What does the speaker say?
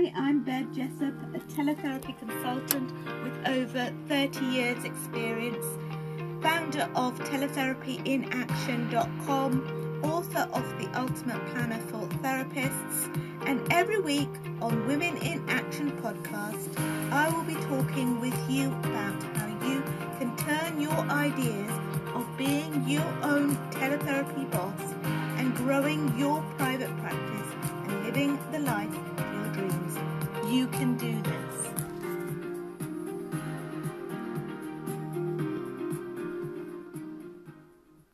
Hi, I'm Bev Jessup, a teletherapy consultant with over 30 years experience, founder of teletherapyinaction.com, author of The Ultimate Planner for Therapists, and every week on Women in Action podcast, I will be talking with you about how you can turn your ideas of being your own teletherapy boss and growing your private practice and living the life you can do this.